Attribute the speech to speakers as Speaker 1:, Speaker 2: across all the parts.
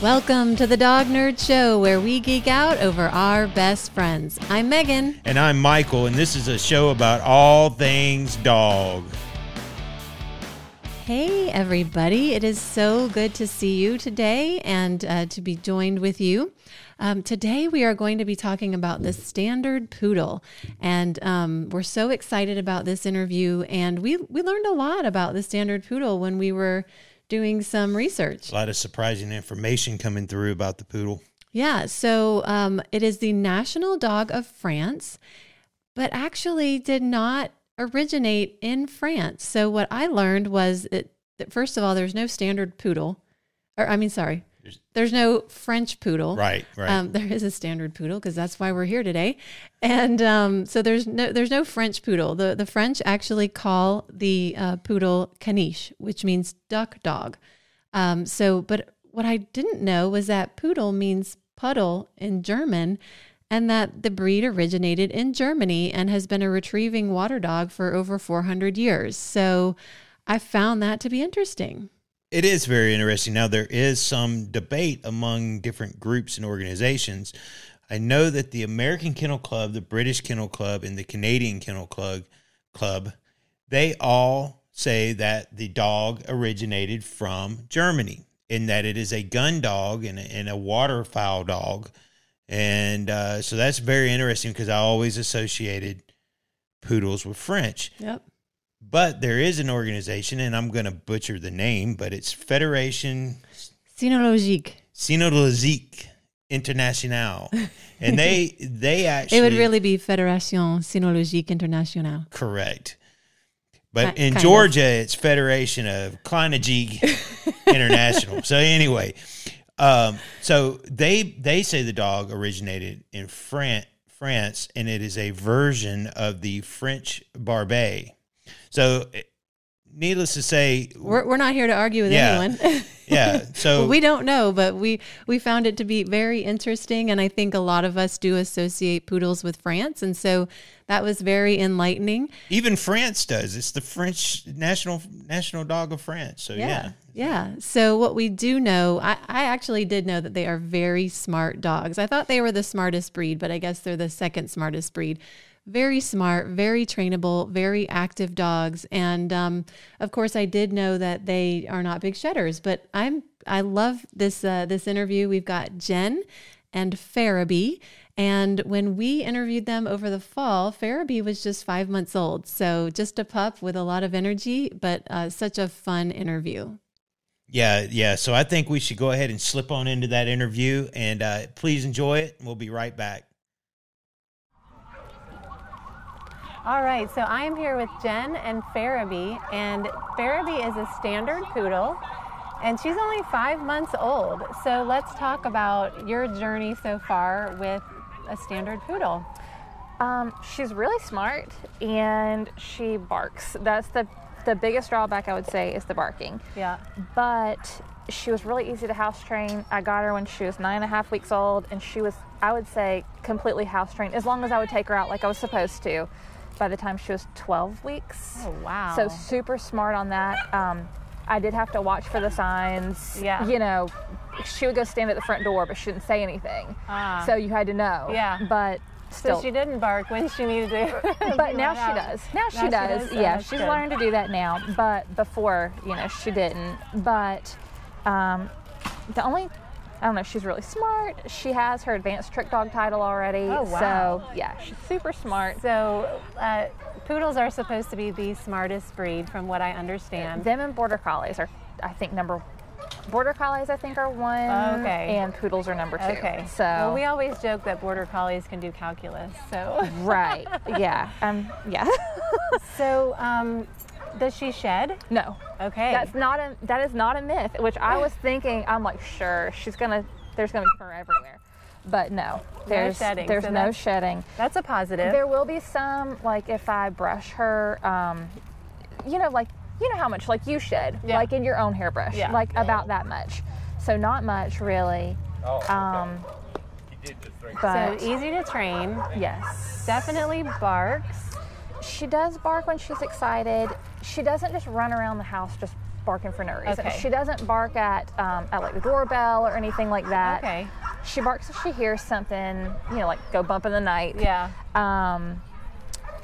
Speaker 1: Welcome to the Dog Nerd Show, where we geek out over our best friends. I'm Megan.
Speaker 2: And I'm Michael, and this is a show about all things dog.
Speaker 1: Hey, everybody. It is so good to see you today and uh, to be joined with you. Um, today, we are going to be talking about the standard poodle. And um, we're so excited about this interview. And we, we learned a lot about the standard poodle when we were doing some research.
Speaker 2: A lot of surprising information coming through about the poodle.
Speaker 1: Yeah, so um, it is the national dog of France, but actually did not originate in France. So what I learned was that, that first of all, there's no standard poodle, or I mean, sorry, there's no French poodle.
Speaker 2: Right, right.
Speaker 1: Um, there is a standard poodle because that's why we're here today. And um, so there's no there's no French poodle. The the French actually call the uh, poodle caniche, which means duck dog. Um, so, but what I didn't know was that poodle means puddle in German, and that the breed originated in Germany and has been a retrieving water dog for over 400 years. So, I found that to be interesting.
Speaker 2: It is very interesting. Now, there is some debate among different groups and organizations. I know that the American Kennel Club, the British Kennel Club, and the Canadian Kennel Club, Club they all say that the dog originated from Germany and that it is a gun dog and a, and a waterfowl dog. And uh, so that's very interesting because I always associated poodles with French.
Speaker 1: Yep.
Speaker 2: But there is an organization, and I'm going to butcher the name, but it's Federation.
Speaker 1: Cynologique
Speaker 2: Internationale, and they they actually
Speaker 1: It would really be Fédération Cynologique Internationale.
Speaker 2: correct. But
Speaker 1: Ki-
Speaker 2: in
Speaker 1: kind of.
Speaker 2: Georgia, it's Federation of Clynologique International. So anyway, um, so they they say the dog originated in Fran- France, and it is a version of the French Barbet. So, eh, needless to say,
Speaker 1: We're, we're not here to argue with
Speaker 2: Yeah.
Speaker 1: anyone.
Speaker 2: yeah. So
Speaker 1: we don't know, but we we found it to be very interesting, and I think a lot of us do associate poodles with France, and so that was very enlightening.
Speaker 2: even France does. It's the French national national dog of France. So yeah.
Speaker 1: Yeah. So what we do know, I, I actually did know that they are very smart dogs. I thought they were the smartest breed, but I guess they're the second smartest breed. Very smart, very trainable, very active dogs, and um, of course, I did know that they are not big shedders. But I'm I love this uh, this interview. We've got Jen and Farabee. And when we interviewed them over the fall, Farabee was just five months old. So just a pup with a lot of energy, but uh, such a fun interview.
Speaker 2: Yeah, yeah. So I think we should go ahead and slip on into that interview and uh, please enjoy it. We'll be right back.
Speaker 1: All right, so I am here with Jen and Farabee, and Farabee is a standard poodle, and she's only five months old. So let's talk about your journey so far with a standard poodle.
Speaker 3: Um, she's really smart and she barks. That's the the biggest drawback I would say is the barking.
Speaker 1: Yeah.
Speaker 3: But she was really easy to house train. I got her when she was nine and a half weeks old, and she was, I would say, completely house trained as long as I would take her out like I was supposed to. By the time she was 12 weeks.
Speaker 1: Oh, wow.
Speaker 3: So super smart on that. Um, I did have to watch for the signs.
Speaker 1: Yeah.
Speaker 3: You know, she would go stand at the front door, but she didn't say anything.
Speaker 1: Ah.
Speaker 3: So you had to know.
Speaker 1: Yeah.
Speaker 3: But still.
Speaker 1: So she didn't bark when she needed to.
Speaker 3: but now she does. Now she
Speaker 1: Now she
Speaker 3: does. Yeah, she's
Speaker 1: good.
Speaker 3: learned to do that now. But before, you know, she didn't. But um, the only, I don't know, she's really smart. She has her advanced trick dog title already.
Speaker 1: Oh, wow.
Speaker 3: So yeah, she's super smart.
Speaker 1: So uh, poodles are supposed to be the smartest breed, from what I understand.
Speaker 3: Them and border collies are, I think, number. Border collies, I think, are one.
Speaker 1: Okay.
Speaker 3: And poodles are number two.
Speaker 1: Okay.
Speaker 3: So.
Speaker 1: well, we always joke that border collies can do calculus. So,
Speaker 3: right. Yeah. Um. Yeah.
Speaker 1: so um, does she shed?
Speaker 3: no.
Speaker 1: Okay.
Speaker 3: That's not a that is not a myth, which I was thinking. I'm like, sure, she's gonna there's gonna be fur everywhere, but no, there's
Speaker 1: shedding,
Speaker 3: there's
Speaker 1: so
Speaker 3: no
Speaker 1: that's-
Speaker 3: shedding.
Speaker 1: That's a positive.
Speaker 3: There will be some like if I brush her, um, you know, like you know how much like you shed,
Speaker 1: Yeah.
Speaker 3: like in your own hairbrush,
Speaker 1: Yeah.
Speaker 3: like about that much. So not much really. Um,
Speaker 1: so
Speaker 3: but
Speaker 1: easy to train.
Speaker 3: yes,
Speaker 1: Definitely barks.
Speaker 3: She does bark when she's excited. She doesn't just run around the house just barking for no reason.
Speaker 1: Okay.
Speaker 3: She doesn't bark at um, at like the doorbell or anything like that.
Speaker 1: Okay.
Speaker 3: She barks if she hears something, you know, like go bump in the night.
Speaker 1: Yeah.
Speaker 3: Um,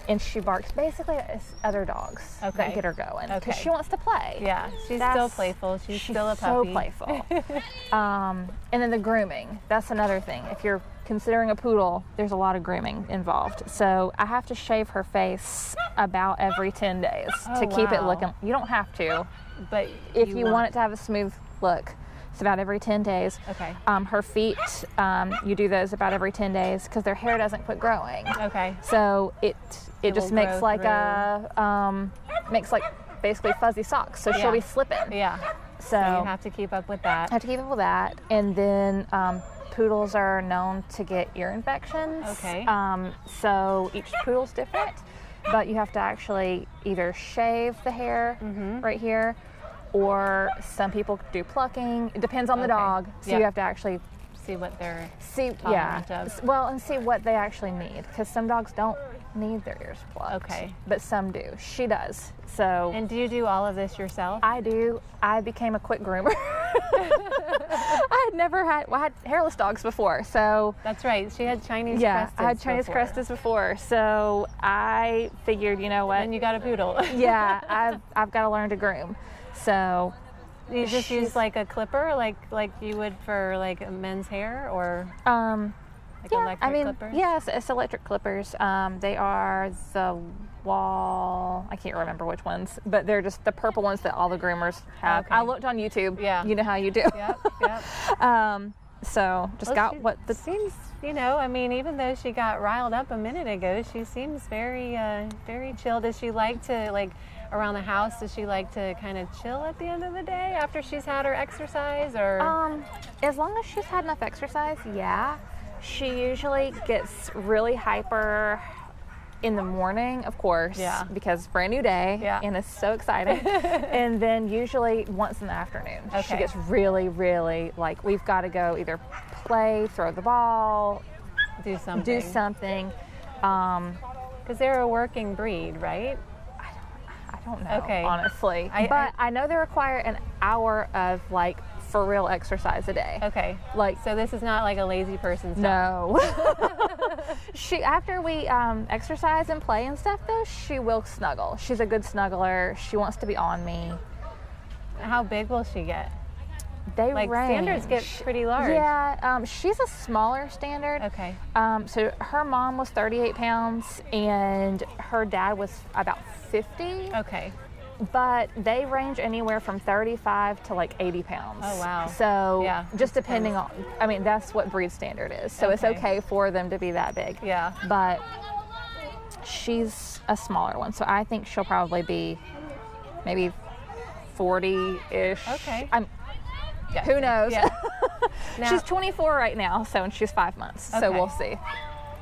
Speaker 3: and she barks basically at other dogs
Speaker 1: Okay.
Speaker 3: that get her going because
Speaker 1: Okay.
Speaker 3: she wants to play.
Speaker 1: Yeah. She's
Speaker 3: That's-
Speaker 1: still playful. She's, still a puppy.
Speaker 3: so playful. um, and then the grooming. That's another thing. If you're considering a poodle, there's a lot of grooming involved. So I have to shave her face about every 10 days
Speaker 1: Oh,
Speaker 3: to keep it looking. You don't have to.
Speaker 1: But
Speaker 3: If you, want, it to have a smooth look, it's about every 10 days.
Speaker 1: Okay.
Speaker 3: Um, her feet, um, you do those about every 10 days because their hair doesn't quit growing.
Speaker 1: Okay.
Speaker 3: So it it,
Speaker 1: It
Speaker 3: just makes like a um, makes like basically fuzzy socks. So
Speaker 1: Yeah.
Speaker 3: she'll be slipping.
Speaker 1: Yeah.
Speaker 3: So,
Speaker 1: So you have to keep up with that.
Speaker 3: have to keep up with that. And then um, poodles are known to get ear infections.
Speaker 1: Okay.
Speaker 3: Um, so each poodle's different, but you have to actually either shave the hair
Speaker 1: Mm-hmm.
Speaker 3: right here, or some people do plucking. It depends on the
Speaker 1: Okay.
Speaker 3: dog. So
Speaker 1: Yeah.
Speaker 3: you have to actually
Speaker 1: See what they're.
Speaker 3: see, yeah,
Speaker 1: of.
Speaker 3: Well, and see what they actually need because some dogs don't need their ears plucked.
Speaker 1: Okay.
Speaker 3: But some do. She does. So
Speaker 1: And do you do all of this yourself?
Speaker 3: I do. I became a quick groomer. I had never had. Well, I had hairless dogs before, so
Speaker 1: That's right. She had Chinese
Speaker 3: yeah,
Speaker 1: Cresteds
Speaker 3: I had Chinese
Speaker 1: before.
Speaker 3: Cresteds before. So I figured, you know what?
Speaker 1: And you got a poodle.
Speaker 3: yeah, I've I've got to learn to groom. So
Speaker 1: you just use like a clipper, like like you would for like men's hair, or
Speaker 3: um,
Speaker 1: like
Speaker 3: yeah,
Speaker 1: electric
Speaker 3: I mean,
Speaker 1: clippers.
Speaker 3: yes, it's electric clippers. Um, they are the wall. I can't remember which ones, but they're just the purple ones that all the groomers have.
Speaker 1: Okay.
Speaker 3: I looked on YouTube.
Speaker 1: Yeah.
Speaker 3: you know how you do.
Speaker 1: Yep. Yep.
Speaker 3: um, so just
Speaker 1: Well,
Speaker 3: got what the
Speaker 1: seems, you know, I mean, even though she got riled up a minute ago, she seems very, uh, very chill. Does she like to like around the house? Does she like to kind of chill at the end of the day after she's had her exercise, or?
Speaker 3: Um, as long as she's had enough exercise, yeah. She usually gets really hyper in the morning, of course,
Speaker 1: Yeah.
Speaker 3: because brand new day
Speaker 1: Yeah.
Speaker 3: and it's so exciting. and then usually once in the afternoon, she gets really, really like we've got to go either play, throw the ball,
Speaker 1: do something.
Speaker 3: do something. Um,
Speaker 1: Because they're a working breed, right?
Speaker 3: I don't know,
Speaker 1: Okay.
Speaker 3: honestly,
Speaker 1: I-
Speaker 3: but I, know they require an hour of like for real exercise a day.
Speaker 1: Okay.
Speaker 3: Like
Speaker 1: So this is not like a lazy person's.
Speaker 3: No. she after we um, exercise and play and stuff though, she will snuggle. She's a good snuggler. She wants to be on me.
Speaker 1: How big will she get?
Speaker 3: They
Speaker 1: Like
Speaker 3: range.
Speaker 1: standards get pretty large.
Speaker 3: Yeah, um, she's a smaller standard.
Speaker 1: Okay.
Speaker 3: Um, so her mom was 38 pounds and her dad was about 50.
Speaker 1: Okay.
Speaker 3: But they range anywhere from 35 to like 80 pounds.
Speaker 1: Oh, wow.
Speaker 3: So
Speaker 1: Yeah,
Speaker 3: just depending on, I mean, that's what breed standard is. So it's
Speaker 1: Okay.
Speaker 3: okay for them to be that big.
Speaker 1: Yeah.
Speaker 3: but she's a smaller one, so I think she'll probably be maybe 40 ish.
Speaker 1: Okay.
Speaker 3: I'm, Who knows?
Speaker 1: Yeah. Now,
Speaker 3: she's 24 right now, so and she's five months, so we'll see.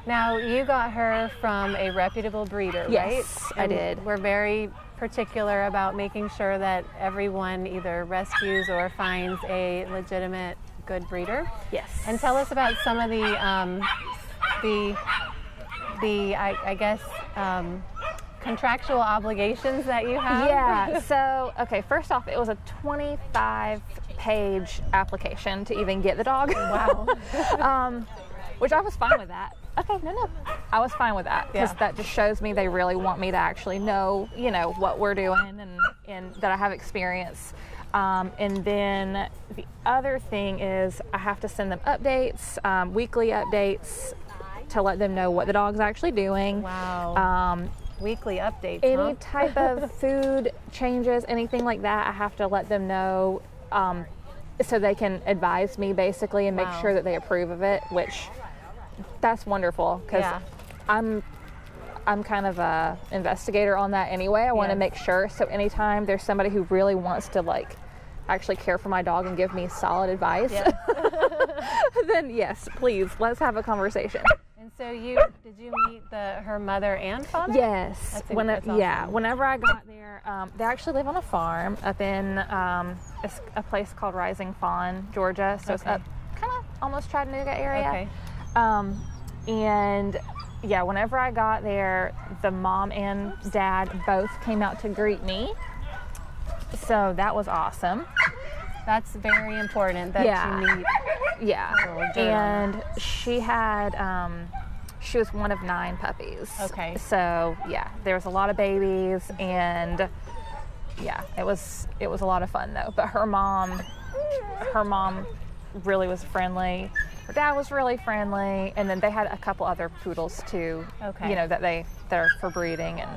Speaker 1: now you got her from a reputable breeder, right?
Speaker 3: Yes,
Speaker 1: right?
Speaker 3: I
Speaker 1: And
Speaker 3: did.
Speaker 1: We're very particular about making sure that everyone either rescues or finds a legitimate good breeder.
Speaker 3: Yes.
Speaker 1: And tell us about some of the um, the the I, I guess um, contractual obligations that you have.
Speaker 3: yeah. So, okay, first off, it was a 25 page application to even get the dog.
Speaker 1: Wow.
Speaker 3: um, which I was fine with that. Okay, no, no, I was fine with that because
Speaker 1: Yeah.
Speaker 3: that just shows me they really want me to actually know, you know, what we're doing and and that I have experience. Um, and then the other thing is I have to send them updates, um, weekly updates, to let them know what the dog's actually doing.
Speaker 1: Wow.
Speaker 3: Um,
Speaker 1: Weekly updates.
Speaker 3: any
Speaker 1: huh?
Speaker 3: type of food changes, anything like that, I have to let them know um, so they can advise me basically and make
Speaker 1: Wow.
Speaker 3: sure that they approve of it, which that's wonderful because
Speaker 1: Yeah.
Speaker 3: I'm I'm kind of a investigator on that anyway. I want to
Speaker 1: Yes.
Speaker 3: make sure so anytime there's somebody who really wants to like actually care for my dog and give me solid advice,
Speaker 1: Yeah.
Speaker 3: then yes, please let's have a conversation.
Speaker 1: And so you did you meet the her mother and father?
Speaker 3: Yes. When
Speaker 1: that's
Speaker 3: yeah, whenever I got there, um, they actually live on a farm up in um, a, a place called Rising Fawn, Georgia. So it's up kind of almost Chattanooga area.
Speaker 1: Okay.
Speaker 3: Um, and yeah, whenever I got there, the mom and dad both came out to greet me. so that was awesome.
Speaker 1: That's very important that
Speaker 3: Yeah.
Speaker 1: you meet.
Speaker 3: Yeah.
Speaker 1: Little
Speaker 3: And she had, um, she was one of nine puppies.
Speaker 1: Okay.
Speaker 3: So yeah, there was a lot of babies, and yeah, it was it was a lot of fun though. But her mom, her mom, really was friendly. Her dad was really friendly, and then they had a couple other poodles too.
Speaker 1: Okay.
Speaker 3: You know that they that are for breeding and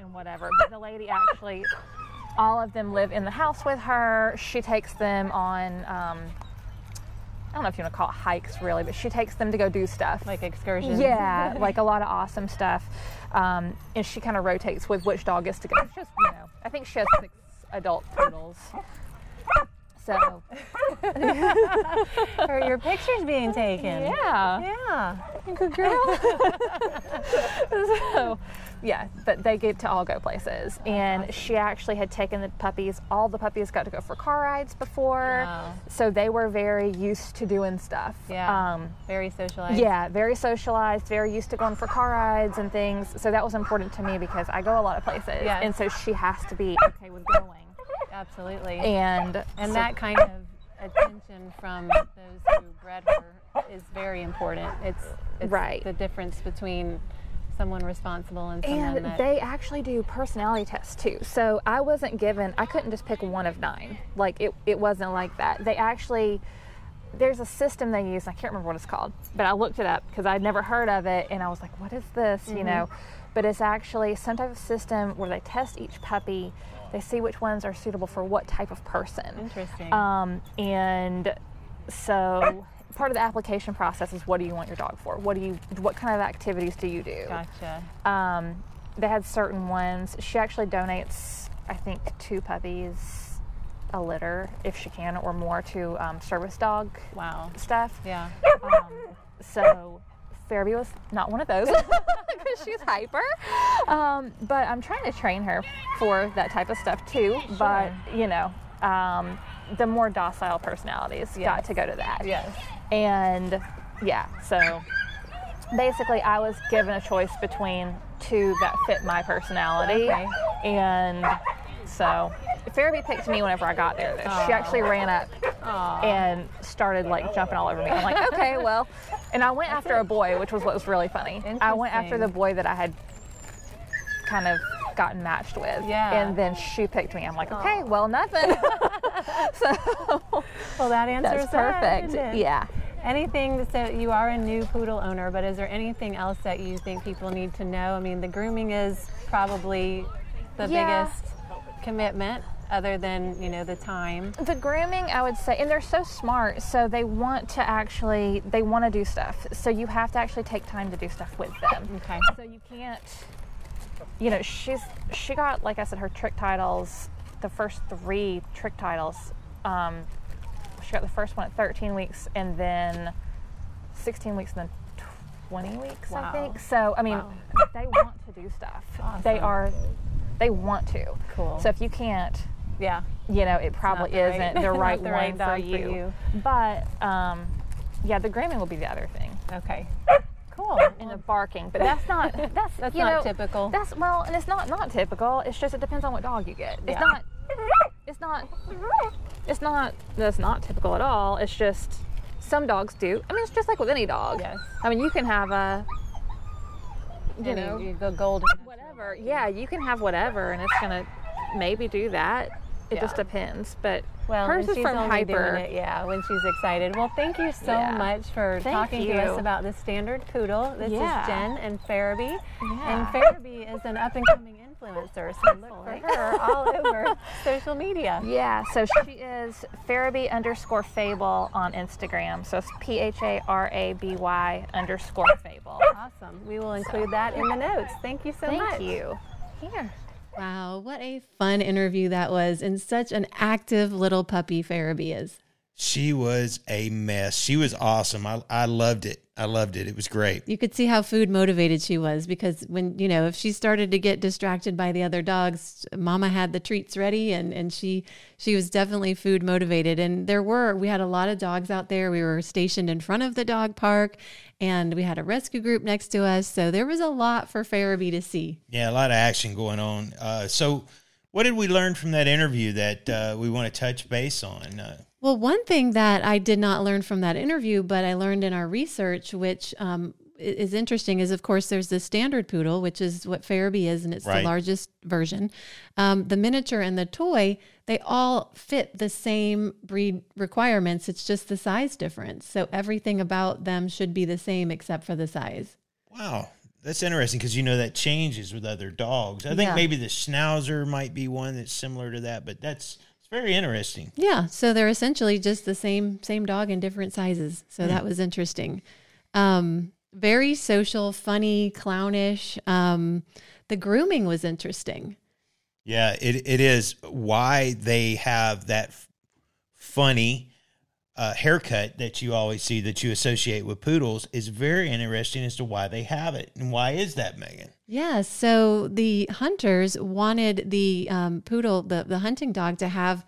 Speaker 3: and whatever. But the lady actually, all of them live in the house with her. She takes them on. Um, I don't know if you want to call it hikes, really, but she takes them to go do stuff.
Speaker 1: Like excursions.
Speaker 3: Yeah, like a lot of awesome stuff. Um, and she kind of rotates with which dog gets to go. It's just, you know, I think she has six adult poodles. So,
Speaker 1: Are your pictures being taken?
Speaker 3: yeah.
Speaker 1: Yeah.
Speaker 3: Good girl. so, yeah, but they get to all go places. And she actually had taken the puppies, all the puppies got to go for car rides before.
Speaker 1: Wow.
Speaker 3: So they were very used to doing stuff.
Speaker 1: Yeah.
Speaker 3: Um,
Speaker 1: Very socialized.
Speaker 3: Yeah, very socialized, very used to going for car rides and things. So that was important to me because I go a lot of places.
Speaker 1: Yes.
Speaker 3: And so she has to be okay with going.
Speaker 1: Absolutely.
Speaker 3: And
Speaker 1: And
Speaker 3: so-
Speaker 1: that kind of attention from those who bred her is very important. It's, it's
Speaker 3: Right.
Speaker 1: the difference between someone responsible and someone
Speaker 3: and
Speaker 1: that
Speaker 3: they actually do personality tests too. So I wasn't given I couldn't just pick one of nine. Like it, it wasn't like that. They actually there's a system they use, I can't remember what it's called, but I looked it up because I'd never heard of it and I was like, what is this? You mm-hmm. know? But it's actually some type of system where they test each puppy, they see which ones are suitable for what type of person.
Speaker 1: interesting.
Speaker 3: Um, and so part of the application process is what do you want your dog for? What do you what kind of activities do you do?
Speaker 1: gotcha.
Speaker 3: Um, they had certain ones. She actually donates, I think, two puppies a litter if she can, or more to um, service dog
Speaker 1: Wow.
Speaker 3: stuff.
Speaker 1: Yeah.
Speaker 3: Um, so Fairby was not one of those because she's hyper. Um, but I'm trying to train her for that type of stuff too. But you know, um, the more docile personalities got to go to that.
Speaker 1: Yes.
Speaker 3: And yeah, so basically, I was given a choice between two that fit my personality.
Speaker 1: Okay.
Speaker 3: And so Fairby picked me whenever I got there. Though. She actually ran up and started like jumping all over me. I'm like, okay, well. And I went after a boy, which was what was really funny. I went after the boy that I had kind of gotten matched with.
Speaker 1: Yeah.
Speaker 3: And then she picked me. I'm like, okay, well, nothing. so
Speaker 1: Well, that answers
Speaker 3: that's
Speaker 1: that,
Speaker 3: perfect.
Speaker 1: didn't?
Speaker 3: Yeah.
Speaker 1: Anything, so you are a new poodle owner, but is there anything else that you think people need to know? I mean, the grooming is probably the
Speaker 3: Yeah.
Speaker 1: biggest commitment other than, you know, the time.
Speaker 3: the grooming i would say and they're so smart so they want to actually they want to do stuff so you have to actually take time to do stuff with them
Speaker 1: Okay.
Speaker 3: so you can't you know she's she got like i said her trick titles the first three trick titles um, she got the first one at 13 weeks and then 16 weeks and then 20 weeks i think so i mean
Speaker 1: Wow.
Speaker 3: they want to do stuff they are they want to
Speaker 1: Cool.
Speaker 3: so if you can't
Speaker 1: Yeah.
Speaker 3: you know, it probably
Speaker 1: the
Speaker 3: isn't the right
Speaker 1: the
Speaker 3: one
Speaker 1: right
Speaker 3: for,
Speaker 1: dog for
Speaker 3: you.
Speaker 1: you.
Speaker 3: But um, yeah, the grooming will be the other thing,
Speaker 1: Okay. Cool.
Speaker 3: and the barking. But that's not that's
Speaker 1: That's
Speaker 3: you
Speaker 1: not
Speaker 3: know,
Speaker 1: typical.
Speaker 3: That's well, and it's not not typical. It's just it depends on what dog you get. It's
Speaker 1: Yeah.
Speaker 3: not. It's not. It's not. That's not typical at all. It's just some dogs do. I mean, it's just like with any dog.
Speaker 1: Yes.
Speaker 3: I mean, you can have a. You
Speaker 1: Any-
Speaker 3: know,
Speaker 1: the go golden.
Speaker 3: whatever. Yeah, you can have whatever, and it's gonna maybe do that. It just depends. But
Speaker 1: Well,
Speaker 3: hers is
Speaker 1: she's
Speaker 3: from hyper.
Speaker 1: it, yeah, when she's excited. Well, thank you so
Speaker 3: Yeah.
Speaker 1: much for
Speaker 3: Thank
Speaker 1: talking to us about the standard poodle. This
Speaker 3: Yeah.
Speaker 1: is Jen and Farabee. And
Speaker 3: Yeah.
Speaker 1: Farabee is an up and coming influencer, so look for her all over social media.
Speaker 3: Yeah, so she is Pharaby underscore Fable on Instagram. So it's P H A R A B Y underscore Fable.
Speaker 1: Awesome. We will include that in the notes. Thank you so
Speaker 3: Thank
Speaker 1: much.
Speaker 3: Thank you. Here.
Speaker 1: Wow, what a fun interview that was, and such an active little puppy Farabee is.
Speaker 2: She was a mess. She was awesome. I, I loved it. I loved it. It was great.
Speaker 1: You could see how food motivated she was because when, you know, if she started to get distracted by the other dogs, mama had the treats ready and, and she she was definitely food motivated. And there were we had a lot of dogs out there. We were stationed in front of the dog park and we had a rescue group next to us. So there was a lot for Farabee to see.
Speaker 2: Yeah, a lot of action going on. Uh, so What did we learn from that interview that uh, we want to touch base on? Uh,
Speaker 1: Well, one thing that I did not learn from that interview, but I learned in our research, which um, is interesting, is of course there's the standard poodle, which is what Farabee is, and it's
Speaker 2: Right.
Speaker 1: the largest version. Um, the miniature and the toy, they all fit the same breed requirements. It's just the size difference. So everything about them should be the same except for the size.
Speaker 2: wow, that's interesting because you know that changes with other dogs. I think
Speaker 1: Yeah.
Speaker 2: maybe the Schnauzer might be one that's similar to that, but that's very interesting.
Speaker 1: Yeah, so they're essentially just the same same dog in different sizes. So that was interesting. Um, very social, funny, clownish. Um, the grooming was interesting.
Speaker 2: Yeah, it it is why they have that f- funny uh, haircut that you always see that you associate with poodles is very interesting as to why they have it and why is that, Megan?
Speaker 1: Yeah, so the hunters wanted the um, poodle, the the hunting dog, to have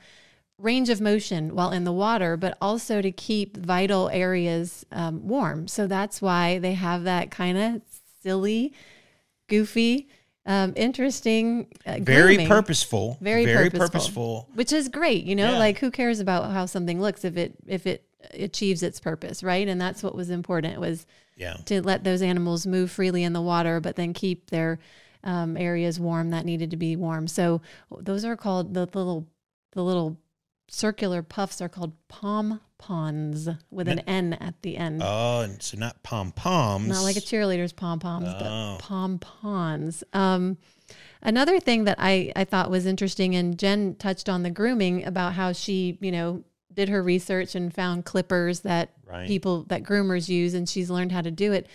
Speaker 1: range of motion while in the water, but also to keep vital areas um, warm. So that's why they have that kind of silly, goofy, um, interesting, uh,
Speaker 2: Very
Speaker 1: grooming.
Speaker 2: purposeful,
Speaker 1: Very
Speaker 2: very
Speaker 1: purposeful.
Speaker 2: purposeful.
Speaker 1: which is great you know
Speaker 2: Yeah.
Speaker 1: like who cares about how something looks if it if it achieves its purpose right and that's what was important was
Speaker 2: Yeah,
Speaker 1: to let those animals move freely in the water but then keep their um, areas warm that needed to be warm so those are called the little the little circular puffs are called pom pons with an n at the end
Speaker 2: Oh, and so not pom poms.
Speaker 1: not like a cheerleader's pom poms,
Speaker 2: Oh.
Speaker 1: but pom pons. Um, another thing that I, I thought was interesting, and Jen touched on the grooming about how she, you know, did her research and found clippers that
Speaker 2: Right.
Speaker 1: people that groomers use, and she's learned how to do it.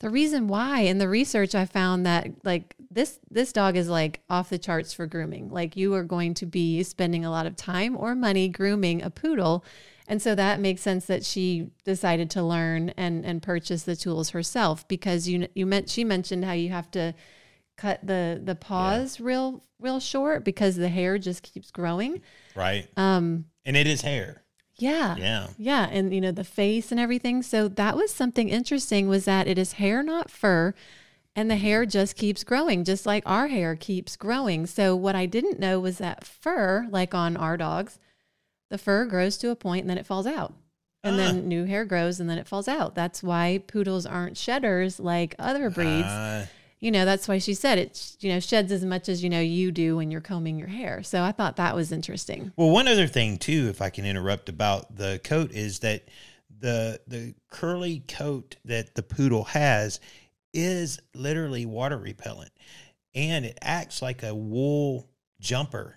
Speaker 1: The reason why in the research I found that like this this dog is like off the charts for grooming. Like you are going to be spending a lot of time or money grooming a poodle. And so that makes sense that she decided to learn and and purchase the tools herself because you you meant she mentioned how you have to cut the the paws real real short because the hair just keeps growing.
Speaker 2: right,
Speaker 1: Um
Speaker 2: and it is hair.
Speaker 1: yeah.
Speaker 2: Yeah,
Speaker 1: Yeah, and you know the face and everything. So that was something interesting was that it is hair not fur and the hair just keeps growing just like our hair keeps growing. So what I didn't know was that fur like on our dogs, the fur grows to a point and then it falls out. And then new hair grows and then it falls out. That's why poodles aren't shedders like other breeds.
Speaker 2: Uh,
Speaker 1: you know, that's why she said it, you know, sheds as much as you know you do when you're combing your hair. So I thought that was interesting.
Speaker 2: Well, one other thing too, if I can interrupt about the coat, is that the the curly coat that the poodle has is literally water repellent, and it acts like a wool jumper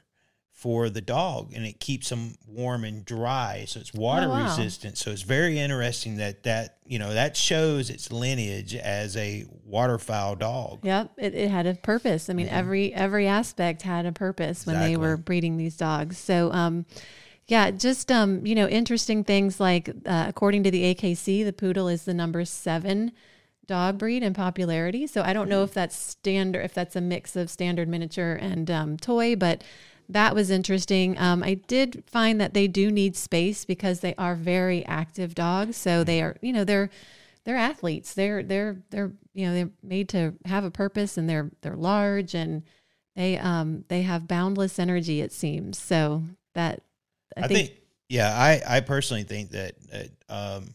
Speaker 2: for the dog, and it keeps them warm and dry, so it's water
Speaker 1: Oh, wow.
Speaker 2: resistant. So it's very interesting that that you know that shows its lineage as a waterfowl dog.
Speaker 1: Yep, it, it had a purpose. I mean, every every aspect had a purpose when they were breeding these dogs. So, um, yeah, just um, you know, interesting things like uh, according to the AKC, the poodle is the number seven dog breed in popularity. So I don't know if that's standard, if that's a mix of standard miniature and um, toy, but that was interesting. Um, I did find that they do need space because they are very active dogs. So they are, you know, they're they're athletes. They're they're they're you know they're made to have a purpose and they're they're large and they um they have boundless energy. It seems so that I,
Speaker 2: I
Speaker 1: think,
Speaker 2: think, yeah, I, I personally think that, that um,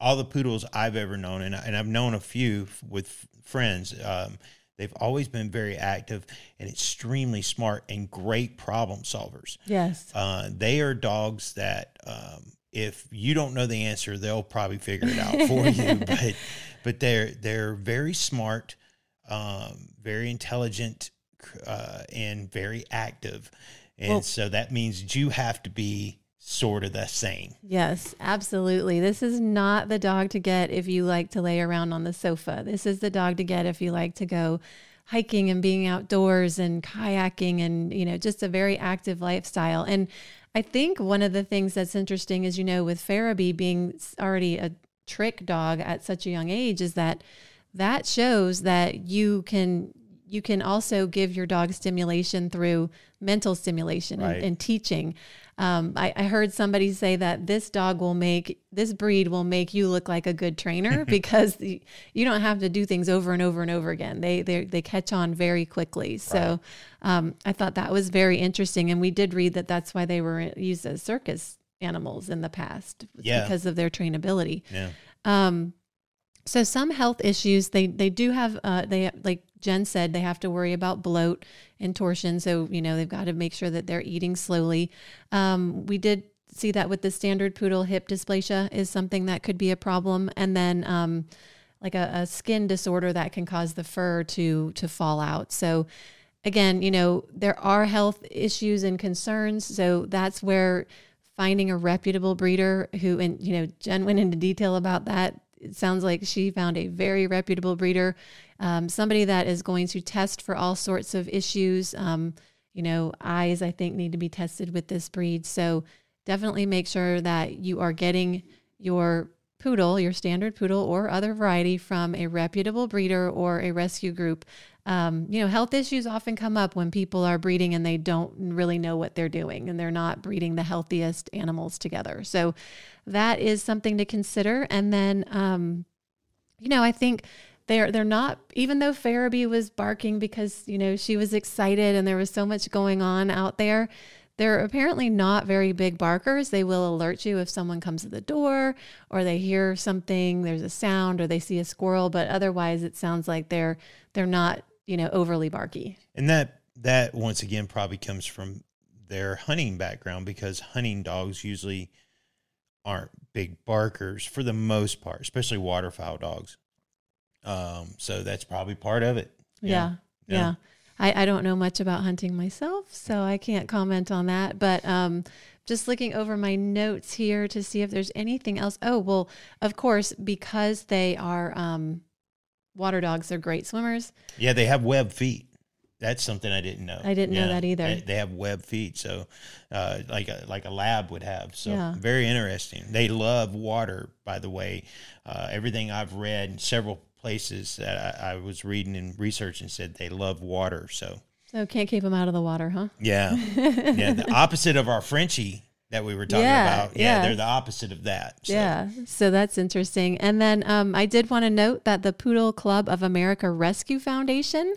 Speaker 2: all the poodles I've ever known, and, and I've known a few with friends, um, they've always been very active and extremely smart and great problem solvers.
Speaker 1: yes,
Speaker 2: Uh, they are dogs that um, if you don't know the answer, they'll probably figure it out for you. But but they're they're very smart, um, very intelligent, uh, and very active, and
Speaker 1: Well-
Speaker 2: so that means you have to be sort of the same.
Speaker 1: yes, absolutely. This is not the dog to get if you like to lay around on the sofa. This is the dog to get if you like to go hiking and being outdoors and kayaking and you know just a very active lifestyle and i think one of the things that's interesting is you know with Farabee being already a trick dog at such a young age is that that shows that you can you can also give your dog stimulation through mental stimulation
Speaker 2: Right.
Speaker 1: and, and teaching. Um, I, I heard somebody say that this dog will make this breed will make you look like a good trainer because y- you don't have to do things over and over and over again. They they they catch on very quickly. So um, I thought that was very interesting, and we did read that that's why they were used as circus animals in the past
Speaker 2: Yeah.
Speaker 1: because of their trainability.
Speaker 2: Yeah.
Speaker 1: Um, so some health issues they they do have uh, they like Jen said they have to worry about bloat and torsion. So you know they've got to make sure that they're eating slowly. Um, we did see that with the standard poodle hip dysplasia is something that could be a problem, and then um, like a, a skin disorder that can cause the fur to to fall out. So again, you know there are health issues and concerns. So that's where finding a reputable breeder who and you know jen went into detail about that it sounds like she found a very reputable breeder um, somebody that is going to test for all sorts of issues. Um, you know eyes i think need to be tested with this breed. So definitely make sure that you are getting your poodle your standard poodle or other variety from a reputable breeder or a rescue group um, you know, health issues often come up when people are breeding and they don't really know what they're doing and they're not breeding the healthiest animals together. So that is something to consider. And then, um, you know, I think they're they're not even though Farabee was barking because you know she was excited and there was so much going on out there. They're apparently not very big barkers. They will alert you if someone comes to the door or they hear something, there's a sound or they see a squirrel, but otherwise it sounds like they're they're not, you know, overly barky.
Speaker 2: And that that once again probably comes from their hunting background because hunting dogs usually aren't big barkers for the most part, especially waterfowl dogs. Um, so that's probably part of it.
Speaker 1: Yeah.
Speaker 2: Yeah.
Speaker 1: Yeah. I, I don't know much about hunting myself, so I can't comment on that. But um, just looking over my notes here to see if there's anything else. Oh, well, of course, because they are um, water dogs, they're great swimmers.
Speaker 2: Yeah, they have web feet. That's something I didn't know.
Speaker 1: I didn't know that either.
Speaker 2: They, they have web feet, so uh, like a like a lab would have. So
Speaker 1: Yeah.
Speaker 2: very interesting. They love water, by the way. Uh, everything I've read, several places that I, I was reading and researching said they love water. So
Speaker 1: So can't keep them out of the water, huh?
Speaker 2: yeah, yeah. The opposite of our Frenchie that we were talking
Speaker 1: Yeah,
Speaker 2: about. Yeah,
Speaker 1: yeah.
Speaker 2: they're the opposite of that. So,
Speaker 1: Yeah, so that's interesting. And then um, I did want to note that the Poodle Club of America Rescue Foundation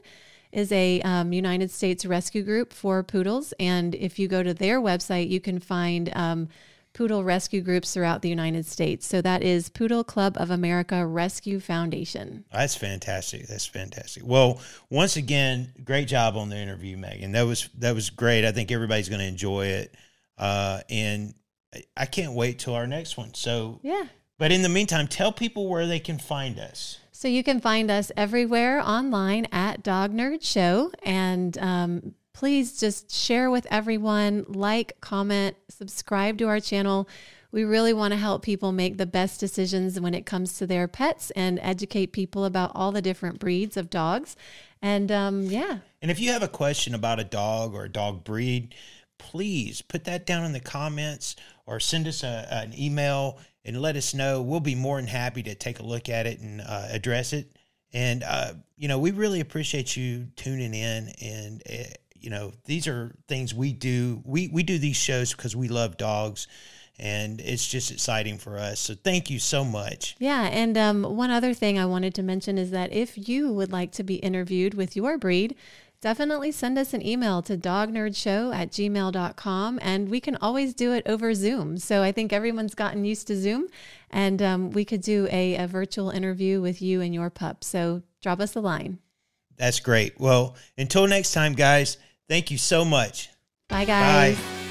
Speaker 1: is a um, United States rescue group for poodles. And if you go to their website, you can find um, poodle rescue groups throughout the United States. So that is Poodle Club of America Rescue Foundation.
Speaker 2: That's fantastic. That's fantastic. Well, once again, great job on the interview, Megan. That was that was great. I think everybody's going to enjoy it, uh, and I- I can't wait till our next one. So,
Speaker 1: Yeah.
Speaker 2: but in the meantime, tell people where they can find us.
Speaker 1: So you can find us everywhere online at Dog Nerd Show. And um, please just share with everyone, like, comment, subscribe to our channel. We really want to help people make the best decisions when it comes to their pets and educate people about all the different breeds of dogs. And um, yeah,
Speaker 2: And if you have a question about a dog or a dog breed, please put that down in the comments or send us a, an email and let us know. We'll be more than happy to take a look at it and uh, address it. And, uh, you know, we really appreciate you tuning in. And, uh, you know, these are things we do. We, we do these shows because we love dogs and it's just exciting for us. So thank you so much.
Speaker 1: Yeah, and um, one other thing I wanted to mention is that if you would like to be interviewed with your breed, definitely send us an email to dognerdshow at gmail.com and we can always do it over Zoom. So I think everyone's gotten used to Zoom and um, we could do a, a virtual interview with you and your pup. So drop us a line.
Speaker 2: That's great. Well, until next time, guys, thank you so much.
Speaker 1: Bye, guys.
Speaker 2: Bye.